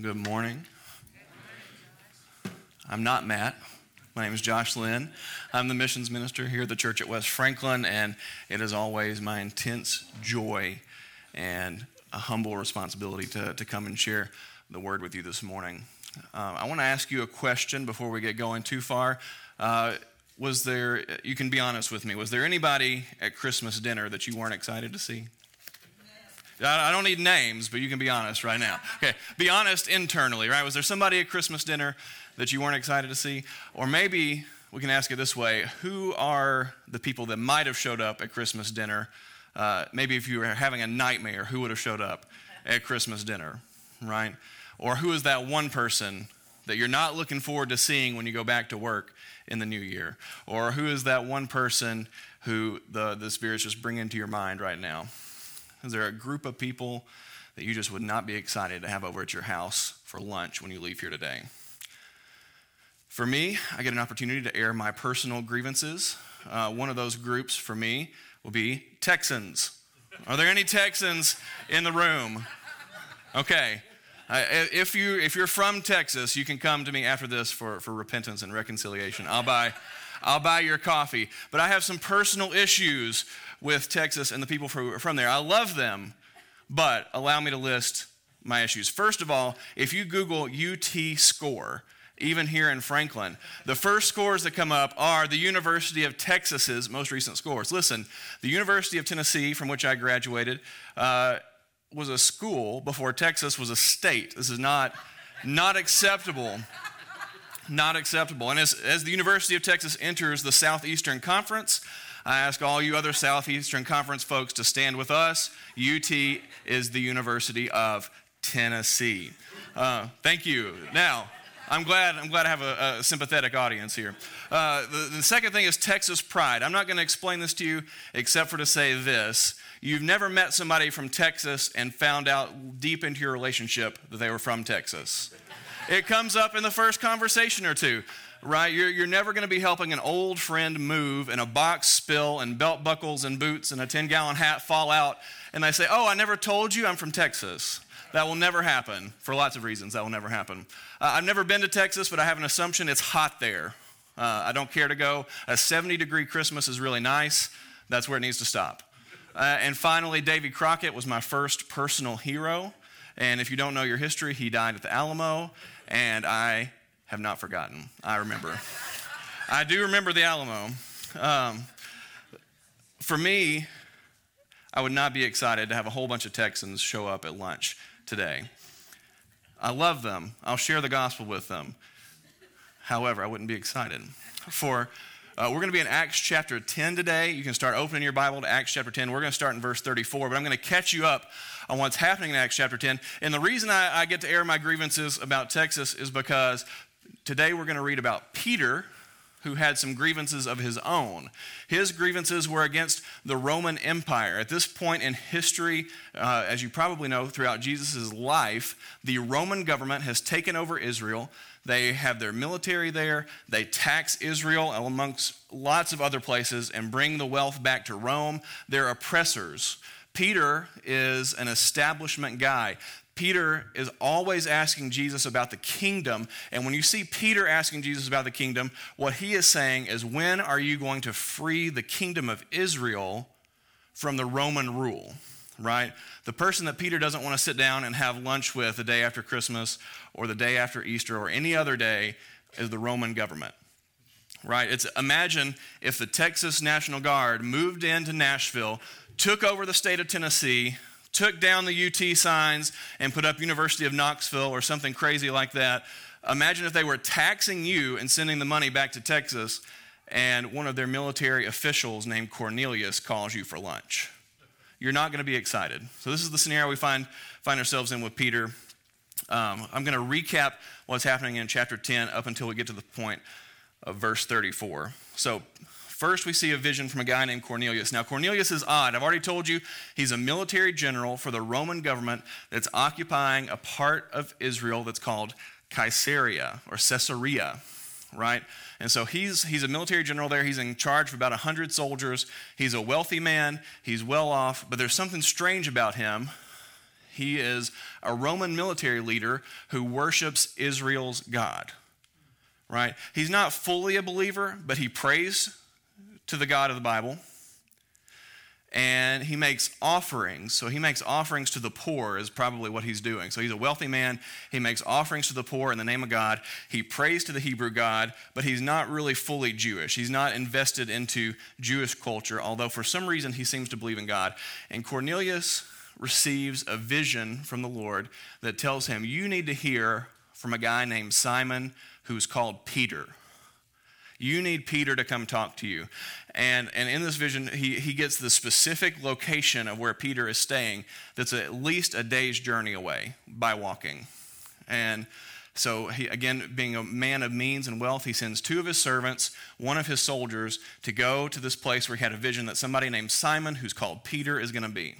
Good morning. I'm not Matt. My name is Josh Lynn. I'm the missions minister here at the church at West Franklin, and it is always my intense joy and a humble responsibility to, to come and share the word with you this morning. Uh, I want to ask you a question before we get going too far. Uh, was there, you can be honest with me, was there anybody at Christmas dinner that you weren't excited to see? I don't need names, but you can be honest right now. Okay, be honest internally, right? Was there somebody at Christmas dinner that you weren't excited to see? Or maybe we can ask it this way Who are the people that might have showed up at Christmas dinner? Uh, maybe if you were having a nightmare, who would have showed up at Christmas dinner, right? Or who is that one person that you're not looking forward to seeing when you go back to work in the new year? Or who is that one person who the, the Spirit's just bringing to your mind right now? Is there a group of people that you just would not be excited to have over at your house for lunch when you leave here today? For me, I get an opportunity to air my personal grievances. Uh, one of those groups for me will be Texans. Are there any Texans in the room? Okay. Uh, if, you, if you're from Texas, you can come to me after this for, for repentance and reconciliation. I'll buy, I'll buy your coffee. But I have some personal issues with Texas and the people from there. I love them, but allow me to list my issues. First of all, if you Google UT score, even here in Franklin, the first scores that come up are the University of Texas's most recent scores. Listen, the University of Tennessee, from which I graduated, uh, was a school before Texas was a state. This is not, not acceptable. Not acceptable. And as, as the University of Texas enters the Southeastern Conference, I ask all you other Southeastern Conference folks to stand with us. UT is the University of Tennessee. Uh, thank you. Now, I'm glad, I'm glad I have a, a sympathetic audience here. Uh, the, the second thing is Texas pride. I'm not going to explain this to you except for to say this. You've never met somebody from Texas and found out deep into your relationship that they were from Texas. It comes up in the first conversation or two right? You're, you're never going to be helping an old friend move and a box spill and belt buckles and boots and a 10 gallon hat fall out. And they say, Oh, I never told you I'm from Texas. That will never happen for lots of reasons. That will never happen. Uh, I've never been to Texas, but I have an assumption it's hot there. Uh, I don't care to go. A 70 degree Christmas is really nice. That's where it needs to stop. Uh, and finally, Davy Crockett was my first personal hero. And if you don't know your history, he died at the Alamo, and I have not forgotten. I remember. I do remember the Alamo. Um, for me, I would not be excited to have a whole bunch of Texans show up at lunch today. I love them. I'll share the gospel with them. However, I wouldn't be excited. For uh, we're going to be in Acts chapter 10 today. You can start opening your Bible to Acts chapter 10. We're going to start in verse 34, but I'm going to catch you up on what's happening in Acts chapter 10. And the reason I, I get to air my grievances about Texas is because Today we're going to read about Peter, who had some grievances of his own. His grievances were against the Roman Empire. At this point in history, uh, as you probably know, throughout Jesus' life, the Roman government has taken over Israel. They have their military there. They tax Israel amongst lots of other places and bring the wealth back to Rome. They're oppressors. Peter is an establishment guy. Peter is always asking Jesus about the kingdom. And when you see Peter asking Jesus about the kingdom, what he is saying is, When are you going to free the kingdom of Israel from the Roman rule? Right? The person that Peter doesn't want to sit down and have lunch with the day after Christmas or the day after Easter or any other day is the Roman government. Right? It's imagine if the Texas National Guard moved into Nashville, took over the state of Tennessee, took down the UT signs and put up University of Knoxville or something crazy like that. Imagine if they were taxing you and sending the money back to Texas, and one of their military officials named Cornelius calls you for lunch. You're not going to be excited. So, this is the scenario we find, find ourselves in with Peter. Um, I'm going to recap what's happening in chapter 10 up until we get to the point of verse 34. So, First, we see a vision from a guy named Cornelius. Now, Cornelius is odd. I've already told you he's a military general for the Roman government that's occupying a part of Israel that's called Caesarea or Caesarea, right? And so he's, he's a military general there. He's in charge of about 100 soldiers. He's a wealthy man. He's well off, but there's something strange about him. He is a Roman military leader who worships Israel's God, right? He's not fully a believer, but he prays to the God of the Bible and he makes offerings. So he makes offerings to the poor, is probably what he's doing. So he's a wealthy man. He makes offerings to the poor in the name of God. He prays to the Hebrew God, but he's not really fully Jewish. He's not invested into Jewish culture, although for some reason he seems to believe in God. And Cornelius receives a vision from the Lord that tells him, You need to hear from a guy named Simon who's called Peter. You need Peter to come talk to you. And, and in this vision, he, he gets the specific location of where Peter is staying that's at least a day's journey away by walking. And so, he, again, being a man of means and wealth, he sends two of his servants, one of his soldiers, to go to this place where he had a vision that somebody named Simon, who's called Peter, is going to be.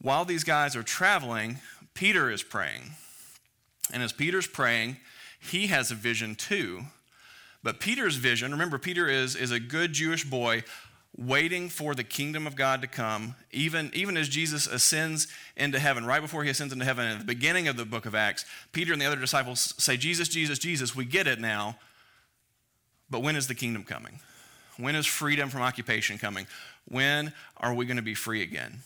While these guys are traveling, Peter is praying. And as Peter's praying, he has a vision too but Peter's vision, remember, Peter is, is a good Jewish boy waiting for the kingdom of God to come, even, even as Jesus ascends into heaven, right before he ascends into heaven, at the beginning of the book of Acts, Peter and the other disciples say, Jesus, Jesus, Jesus, we get it now, but when is the kingdom coming? When is freedom from occupation coming? When are we going to be free again?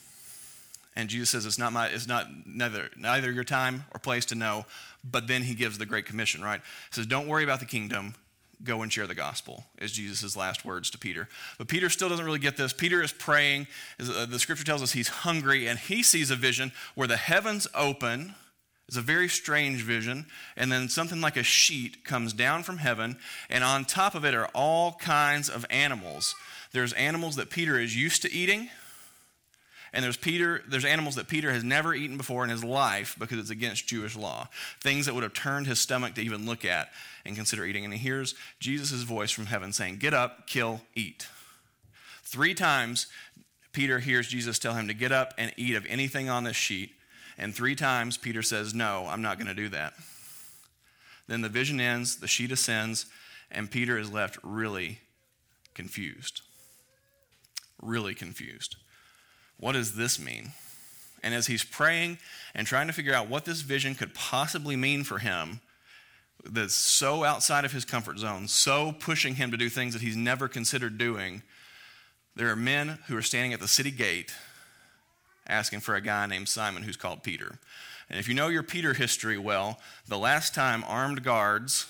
And Jesus says, It's not my, it's not neither, neither your time or place to know, but then he gives the Great Commission, right? He says, Don't worry about the kingdom go and share the gospel, is Jesus' last words to Peter. But Peter still doesn't really get this. Peter is praying. Uh, the scripture tells us he's hungry, and he sees a vision where the heavens open. It's a very strange vision. And then something like a sheet comes down from heaven, and on top of it are all kinds of animals. There's animals that Peter is used to eating, and there's Peter, there's animals that Peter has never eaten before in his life because it's against Jewish law. Things that would have turned his stomach to even look at and consider eating. And he hears Jesus' voice from heaven saying, Get up, kill, eat. Three times Peter hears Jesus tell him to get up and eat of anything on this sheet. And three times Peter says, No, I'm not going to do that. Then the vision ends, the sheet ascends, and Peter is left really confused. Really confused. What does this mean? And as he's praying and trying to figure out what this vision could possibly mean for him, that's so outside of his comfort zone, so pushing him to do things that he's never considered doing, there are men who are standing at the city gate asking for a guy named Simon who's called Peter. And if you know your Peter history well, the last time armed guards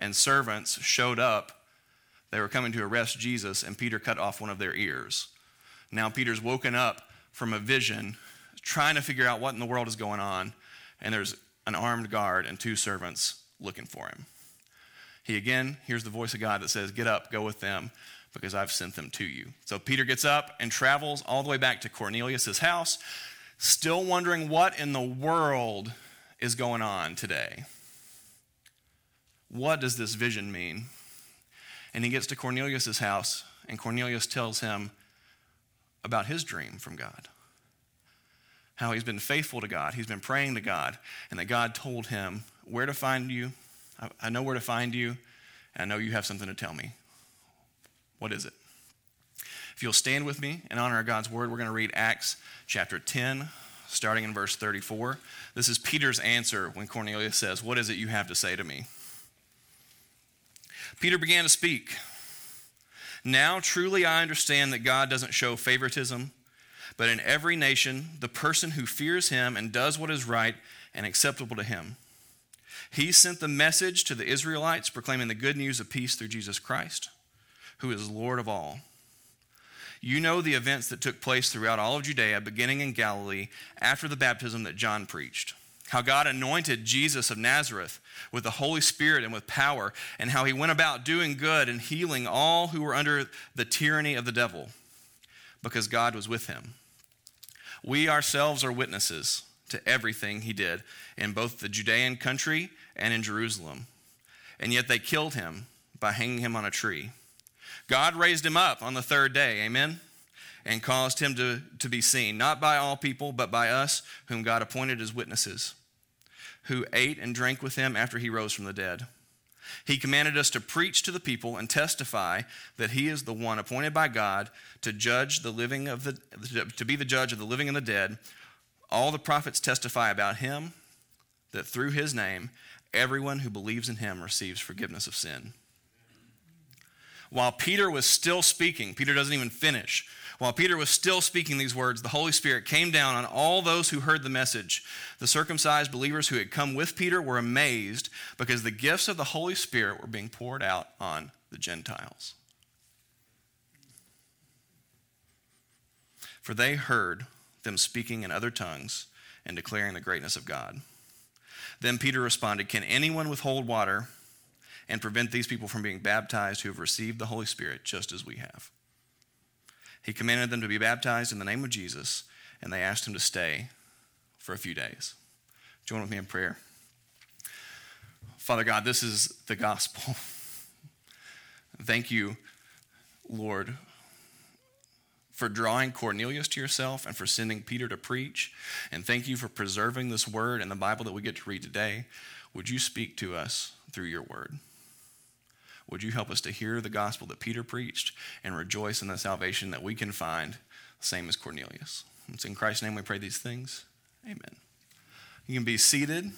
and servants showed up, they were coming to arrest Jesus, and Peter cut off one of their ears. Now Peter's woken up from a vision, trying to figure out what in the world is going on, and there's an armed guard and two servants looking for him. He again hears the voice of God that says, Get up, go with them, because I've sent them to you. So Peter gets up and travels all the way back to Cornelius' house, still wondering what in the world is going on today. What does this vision mean? And he gets to Cornelius' house, and Cornelius tells him, about his dream from God. How he's been faithful to God, he's been praying to God, and that God told him where to find you. I know where to find you, and I know you have something to tell me. What is it? If you'll stand with me and honor of God's word, we're going to read Acts chapter 10, starting in verse 34. This is Peter's answer when Cornelius says, What is it you have to say to me? Peter began to speak. Now, truly, I understand that God doesn't show favoritism, but in every nation, the person who fears him and does what is right and acceptable to him. He sent the message to the Israelites proclaiming the good news of peace through Jesus Christ, who is Lord of all. You know the events that took place throughout all of Judea, beginning in Galilee, after the baptism that John preached how God anointed Jesus of Nazareth with the Holy Spirit and with power, and how he went about doing good and healing all who were under the tyranny of the devil, because God was with him. We ourselves are witnesses to everything he did in both the Judean country and in Jerusalem. And yet they killed him by hanging him on a tree. God raised him up on the third day. Amen and caused him to, to be seen, not by all people, but by us, whom God appointed as witnesses who ate and drank with him after he rose from the dead. He commanded us to preach to the people and testify that he is the one appointed by God to judge the living of the to be the judge of the living and the dead. All the prophets testify about him that through his name, everyone who believes in him receives forgiveness of sin. While Peter was still speaking, Peter doesn't even finish. While Peter was still speaking these words, the Holy Spirit came down on all those who heard the message. The circumcised believers who had come with Peter were amazed because the gifts of the Holy Spirit were being poured out on the Gentiles. For they heard them speaking in other tongues and declaring the greatness of God. Then Peter responded, Can anyone withhold water and prevent these people from being baptized who have received the Holy Spirit just as we have? He commanded them to be baptized in the name of Jesus, and they asked him to stay for a few days. Join with me in prayer. Father God, this is the gospel. Thank you, Lord, for drawing Cornelius to yourself and for sending Peter to preach. And thank you for preserving this word and the Bible that we get to read today. Would you speak to us through your word? Would you help us to hear the gospel that Peter preached and rejoice in the salvation that we can find, same as Cornelius? It's in Christ's name we pray these things. Amen. You can be seated.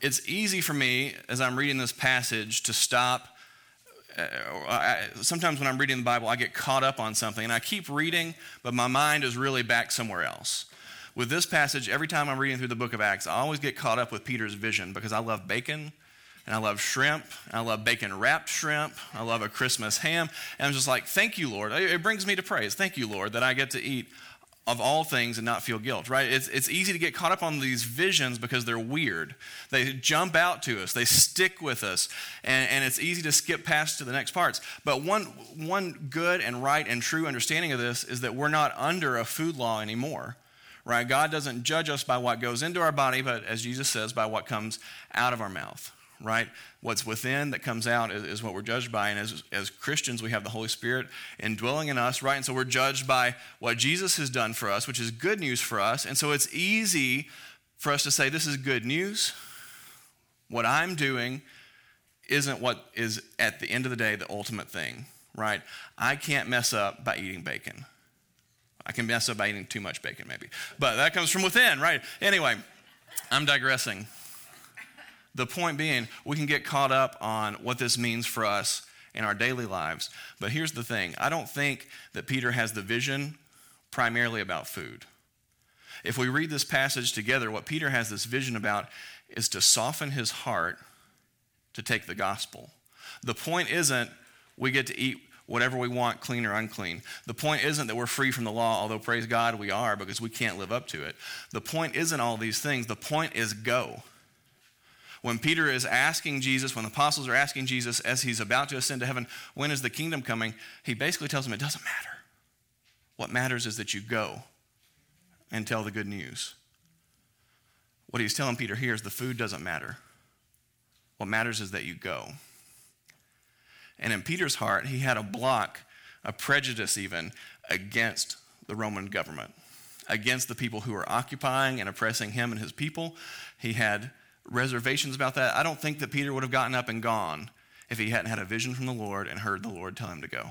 It's easy for me as I'm reading this passage to stop uh, sometimes when I'm reading the Bible, I get caught up on something and I keep reading, but my mind is really back somewhere else. With this passage, every time I'm reading through the book of Acts, I always get caught up with Peter's vision because I love bacon and I love shrimp and I love bacon wrapped shrimp. I love a Christmas ham. And I'm just like, thank you, Lord. It brings me to praise. Thank you, Lord, that I get to eat of all things and not feel guilt, right? It's, it's easy to get caught up on these visions because they're weird. They jump out to us, they stick with us, and, and it's easy to skip past to the next parts. But one, one good and right and true understanding of this is that we're not under a food law anymore, right? God doesn't judge us by what goes into our body, but as Jesus says, by what comes out of our mouth, right? What's within that comes out is, is, what we're judged by. And as, as Christians, we have the Holy Spirit indwelling in us, right? And so we're judged by what Jesus has done for us, which is good news for us. And so it's easy for us to say, This is good news. What I'm doing isn't what is, at the end of the day, the ultimate thing, right? I can't mess up by eating bacon. I can mess up by eating too much bacon, maybe. But that comes from within, right? Anyway, I'm digressing. The point being, we can get caught up on what this means for us in our daily lives. But here's the thing I don't think that Peter has the vision primarily about food. If we read this passage together, what Peter has this vision about is to soften his heart to take the gospel. The point isn't we get to eat whatever we want, clean or unclean. The point isn't that we're free from the law, although praise God we are because we can't live up to it. The point isn't all these things. The point is go. When Peter is asking Jesus, when the apostles are asking Jesus as he's about to ascend to heaven, when is the kingdom coming? He basically tells them it doesn't matter. What matters is that you go and tell the good news. What he's telling Peter here is the food doesn't matter. What matters is that you go. And in Peter's heart, he had a block, a prejudice even, against the Roman government, against the people who were occupying and oppressing him and his people. He had reservations about that. I don't think that Peter would have gotten up and gone if he hadn't had a vision from the Lord and heard the Lord tell him to go.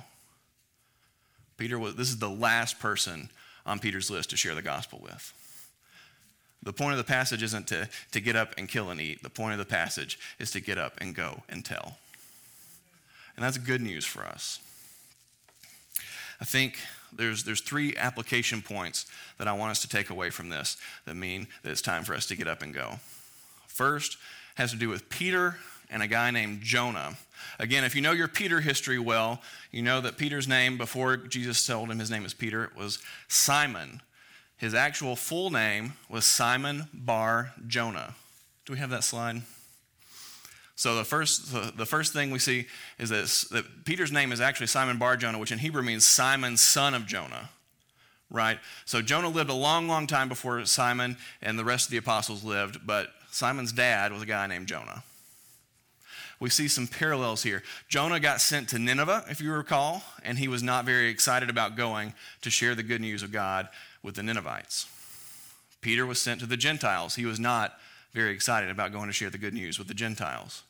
Peter was, this is the last person on Peter's list to share the gospel with. The point of the passage isn't to, to get up and kill and eat. The point of the passage is to get up and go and tell. And that's good news for us. I think there's, there's three application points that I want us to take away from this that mean that it's time for us to get up and go. First has to do with Peter and a guy named Jonah. Again, if you know your Peter history well, you know that Peter's name, before Jesus told him his name is Peter, was Simon. His actual full name was Simon Bar Jonah. Do we have that slide? So the first, the first thing we see is that, that Peter's name is actually Simon Bar Jonah, which in Hebrew means Simon, son of Jonah right? So Jonah lived a long, long time before Simon and the rest of the apostles lived, but Simon's dad was a guy named Jonah. We see some parallels here. Jonah got sent to Nineveh, if you recall, and he was not very excited about going to share the good news of God with the Ninevites. Peter was sent to the Gentiles. He was not very excited about going to share the good news with the Gentiles.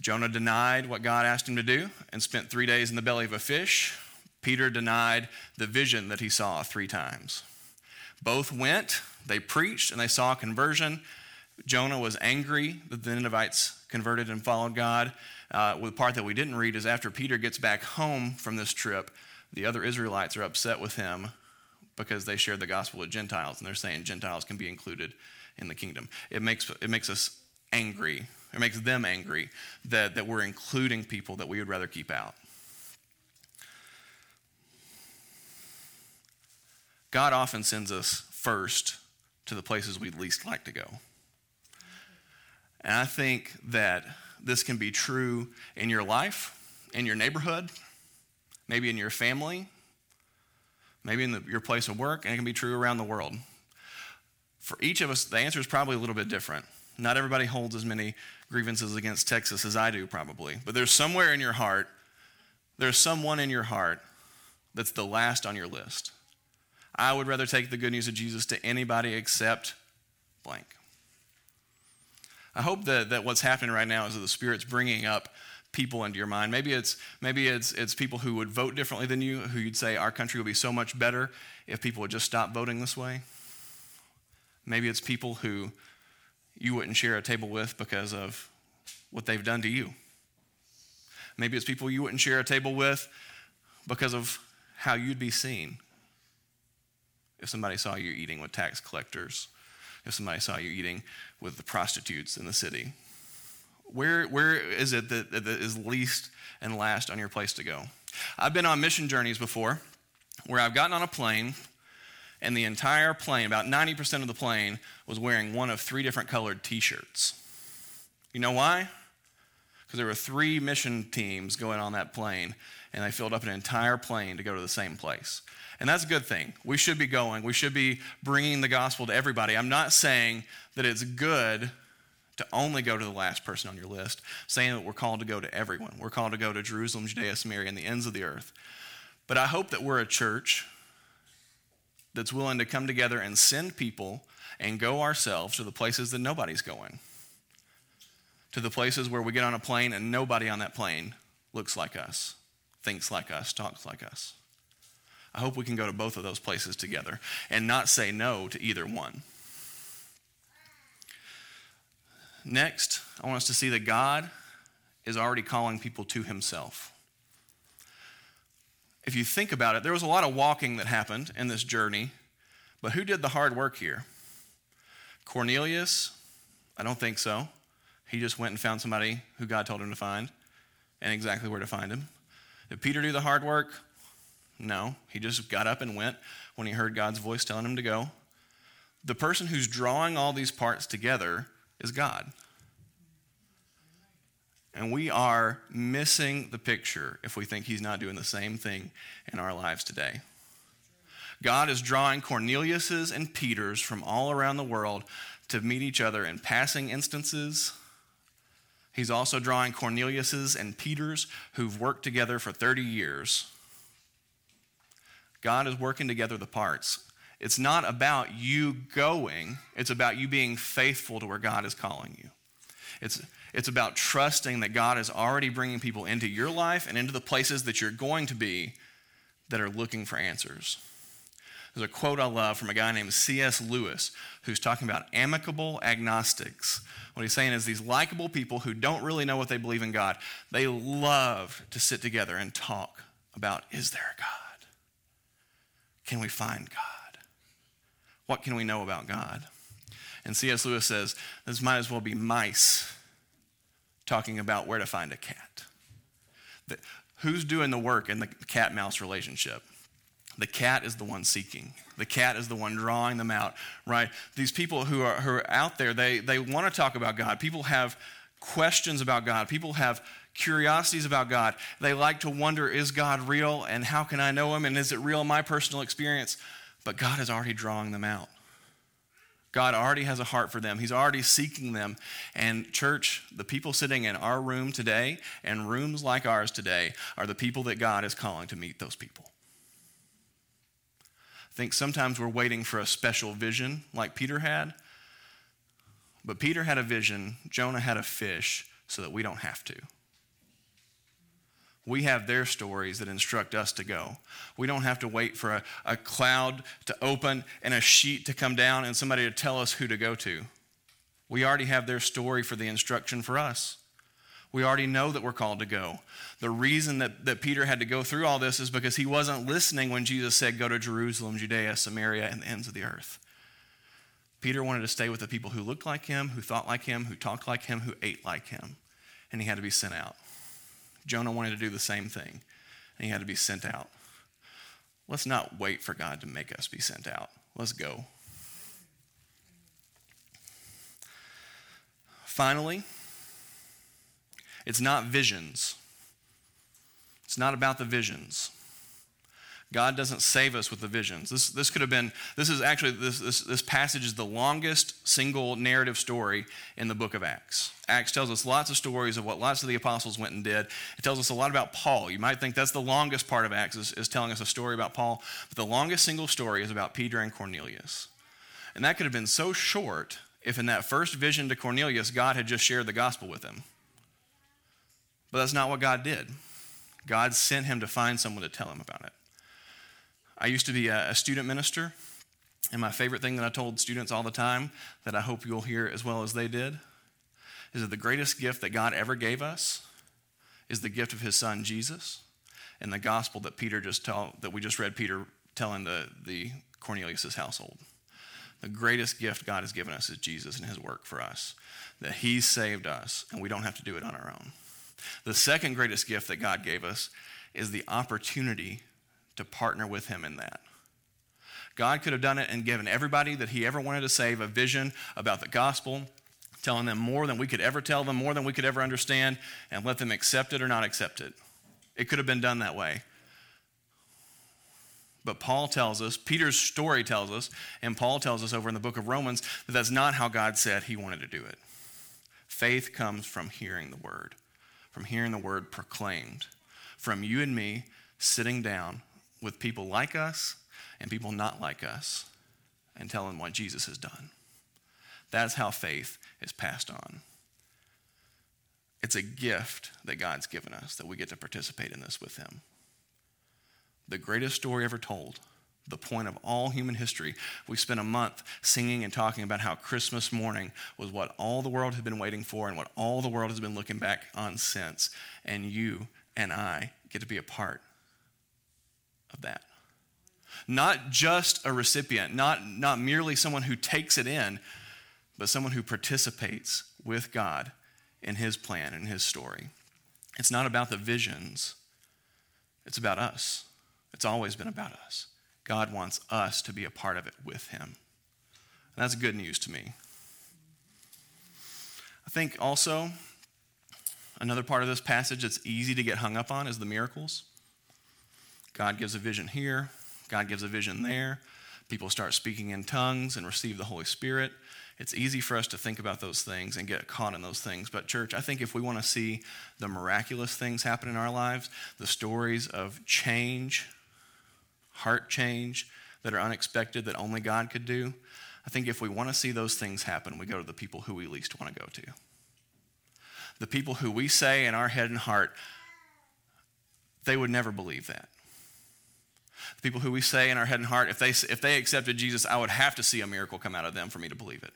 Jonah denied what God asked him to do and spent three days in the belly of a fish. Peter denied the vision that he saw three times. Both went, they preached, and they saw conversion. Jonah was angry that the Ninevites converted and followed God. Uh, the part that we didn't read is after Peter gets back home from this trip, the other Israelites are upset with him because they shared the gospel with Gentiles, and they're saying Gentiles can be included in the kingdom. It makes, it makes us angry. It makes them angry that, that we're including people that we would rather keep out. God often sends us first to the places we'd least like to go. And I think that this can be true in your life, in your neighborhood, maybe in your family, maybe in the, your place of work, and it can be true around the world. For each of us, the answer is probably a little bit different. Not everybody holds as many grievances against Texas as I do, probably. But there's somewhere in your heart, there's someone in your heart that's the last on your list. I would rather take the good news of Jesus to anybody except blank. I hope that, that what's happening right now is that the Spirit's bringing up people into your mind. Maybe it's maybe it's it's people who would vote differently than you, who you'd say our country would be so much better if people would just stop voting this way. Maybe it's people who you wouldn't share a table with because of what they've done to you. Maybe it's people you wouldn't share a table with because of how you'd be seen if somebody saw you eating with tax collectors, if somebody saw you eating with the prostitutes in the city. Where, where is it that, that is least and last on your place to go? I've been on mission journeys before where I've gotten on a plane and the entire plane, about 90% of the plane, was wearing one of three different colored t shirts. You know why? Because there were three mission teams going on that plane, and they filled up an entire plane to go to the same place. And that's a good thing. We should be going, we should be bringing the gospel to everybody. I'm not saying that it's good to only go to the last person on your list, saying that we're called to go to everyone. We're called to go to Jerusalem, Judea, Samaria, and the ends of the earth. But I hope that we're a church that's willing to come together and send people and go ourselves to the places that nobody's going. To the places where we get on a plane and nobody on that plane looks like us, thinks like us, talks like us. I hope we can go to both of those places together and not say no to either one. Next, I want us to see that God is already calling people to himself if you think about it, there was a lot of walking that happened in this journey, but who did the hard work here? Cornelius? I don't think so. He just went and found somebody who God told him to find and exactly where to find him. Did Peter do the hard work? No. He just got up and went when he heard God's voice telling him to go. The person who's drawing all these parts together is God. And we are missing the picture if we think he's not doing the same thing in our lives today. God is drawing Cornelius's and Peter's from all around the world to meet each other in passing instances. He's also drawing Cornelius's and Peter's who've worked together for 30 years. God is working together the parts. It's not about you going, it's about you being faithful to where God is calling you. It's it's about trusting that God is already bringing people into your life and into the places that you're going to be that are looking for answers. There's a quote I love from a guy named C.S. Lewis who's talking about amicable agnostics. What he's saying is these likable people who don't really know what they believe in God, they love to sit together and talk about is there a God? Can we find God? What can we know about God? And C.S. Lewis says this might as well be mice talking about where to find a cat. The, who's doing the work in the cat mouse relationship? The cat is the one seeking. The cat is the one drawing them out, right? These people who are, who are out there, they, they want to talk about God. People have questions about God. People have curiosities about God. They like to wonder is God real and how can I know him and is it real in my personal experience? But God is already drawing them out. God already has a heart for them. He's already seeking them. And, church, the people sitting in our room today and rooms like ours today are the people that God is calling to meet those people. I think sometimes we're waiting for a special vision like Peter had. But Peter had a vision, Jonah had a fish, so that we don't have to. We have their stories that instruct us to go. We don't have to wait for a, a cloud to open and a sheet to come down and somebody to tell us who to go to. We already have their story for the instruction for us. We already know that we're called to go. The reason that, that Peter had to go through all this is because he wasn't listening when Jesus said, Go to Jerusalem, Judea, Samaria, and the ends of the earth. Peter wanted to stay with the people who looked like him, who thought like him, who talked like him, who ate like him, and he had to be sent out. Jonah wanted to do the same thing, and he had to be sent out. Let's not wait for God to make us be sent out. Let's go. Finally, it's not visions. It's not about the visions. God doesn't save us with the visions. This, this could have been, this is actually, this, this, this passage is the longest single narrative story in the book of Acts. Acts tells us lots of stories of what lots of the apostles went and did. It tells us a lot about Paul. You might think that's the longest part of Acts, is, is telling us a story about Paul, but the longest single story is about Peter and Cornelius. And that could have been so short if in that first vision to Cornelius, God had just shared the gospel with him. But that's not what God did. God sent him to find someone to tell him about it. I used to be a, student minister, and my favorite thing that I told students all the time that I hope you'll hear as well as they did is that the greatest gift that God ever gave us is the gift of his son Jesus and the gospel that Peter just tell that we just read Peter telling the, the Cornelius's household. The greatest gift God has given us is Jesus and his work for us. That he saved us and we don't have to do it on our own. The second greatest gift that God gave us is the opportunity to partner with him in that. God could have done it and given everybody that he ever wanted to save a vision about the gospel, telling them more than we could ever tell them, more than we could ever understand, and let them accept it or not accept it. It could have been done that way. But Paul tells us, Peter's story tells us, and Paul tells us over in the book of Romans that that's not how God said he wanted to do it. Faith comes from hearing the word, from hearing the word proclaimed, from you and me sitting down with people like us and people not like us and tell them what Jesus has done. That's how faith is passed on. It's a gift that God's given us that we get to participate in this with Him. The greatest story ever told, the point of all human history. We spent a month singing and talking about how Christmas morning was what all the world had been waiting for and what all the world has been looking back on since. And you and I get to be a part of that. Not just a recipient, not, not merely someone who takes it in, but someone who participates with God in his plan and his story. It's not about the visions, it's about us. It's always been about us. God wants us to be a part of it with him. And that's good news to me. I think also another part of this passage that's easy to get hung up on is the miracles. God gives a vision here, God gives a vision there. People start speaking in tongues and receive the Holy Spirit. It's easy for us to think about those things and get caught in those things. But, church, I think if we want to see the miraculous things happen in our lives, the stories of change, heart change that are unexpected that only God could do, I think if we want to see those things happen, we go to the people who we least want to go to. The people who we say in our head and heart, they would never believe that people who we say in our head and heart, if they, if they accepted Jesus, I would have to see a miracle come out of them for me to believe it.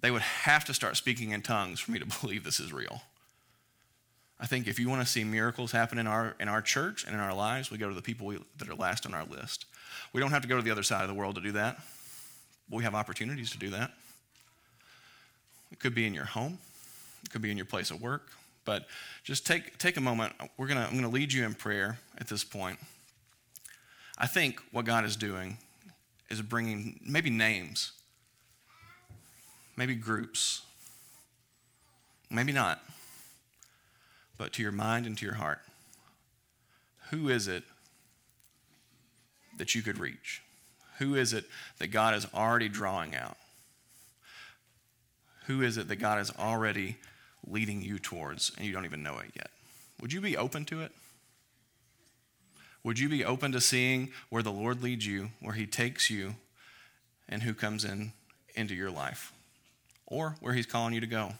They would have to start speaking in tongues for me to believe this is real. I think if you want to see miracles happen in our, in our church and in our lives, we go to the people we, that are last on our list. We don't have to go to the other side of the world to do that. We have opportunities to do that. It could be in your home, it could be in your place of work. But just take, take a moment. We're gonna, I'm going to lead you in prayer at this point. I think what God is doing is bringing maybe names, maybe groups, maybe not, but to your mind and to your heart. Who is it that you could reach? Who is it that God is already drawing out? Who is it that God is already leading you towards and you don't even know it yet? Would you be open to it? Would you be open to seeing where the Lord leads you, where He takes you, and who comes in into your life, or where He's calling you to go?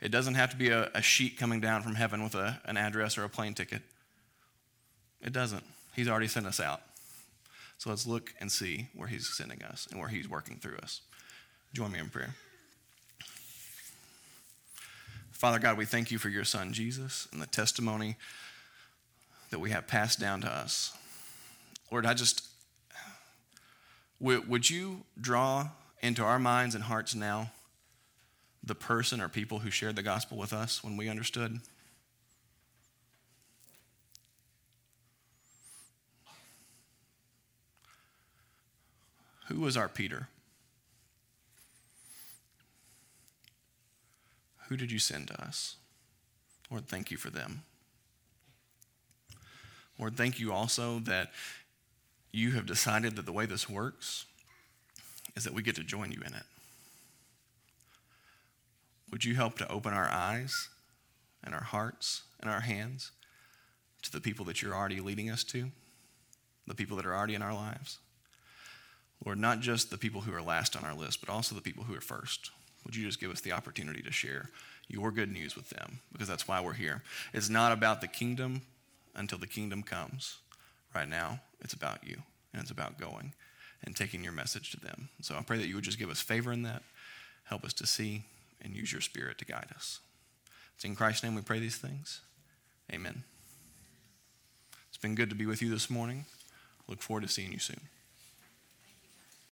It doesn't have to be a, a sheet coming down from heaven with a, an address or a plane ticket. It doesn't. He's already sent us out. So let's look and see where He's sending us and where He's working through us. Join me in prayer. Father God, we thank you for your Son, Jesus, and the testimony that we have passed down to us. Lord, I just, would you draw into our minds and hearts now the person or people who shared the gospel with us when we understood? Who was our Peter? Who did you send to us? Lord, thank you for them. Lord, thank you also that you have decided that the way this works is that we get to join you in it. Would you help to open our eyes and our hearts and our hands to the people that you're already leading us to, the people that are already in our lives? Lord, not just the people who are last on our list, but also the people who are first. Would you just give us the opportunity to share your good news with them? Because that's why we're here. It's not about the kingdom until the kingdom comes. Right now, it's about you, and it's about going and taking your message to them. So I pray that you would just give us favor in that, help us to see, and use your spirit to guide us. It's in Christ's name we pray these things. Amen. It's been good to be with you this morning. Look forward to seeing you soon.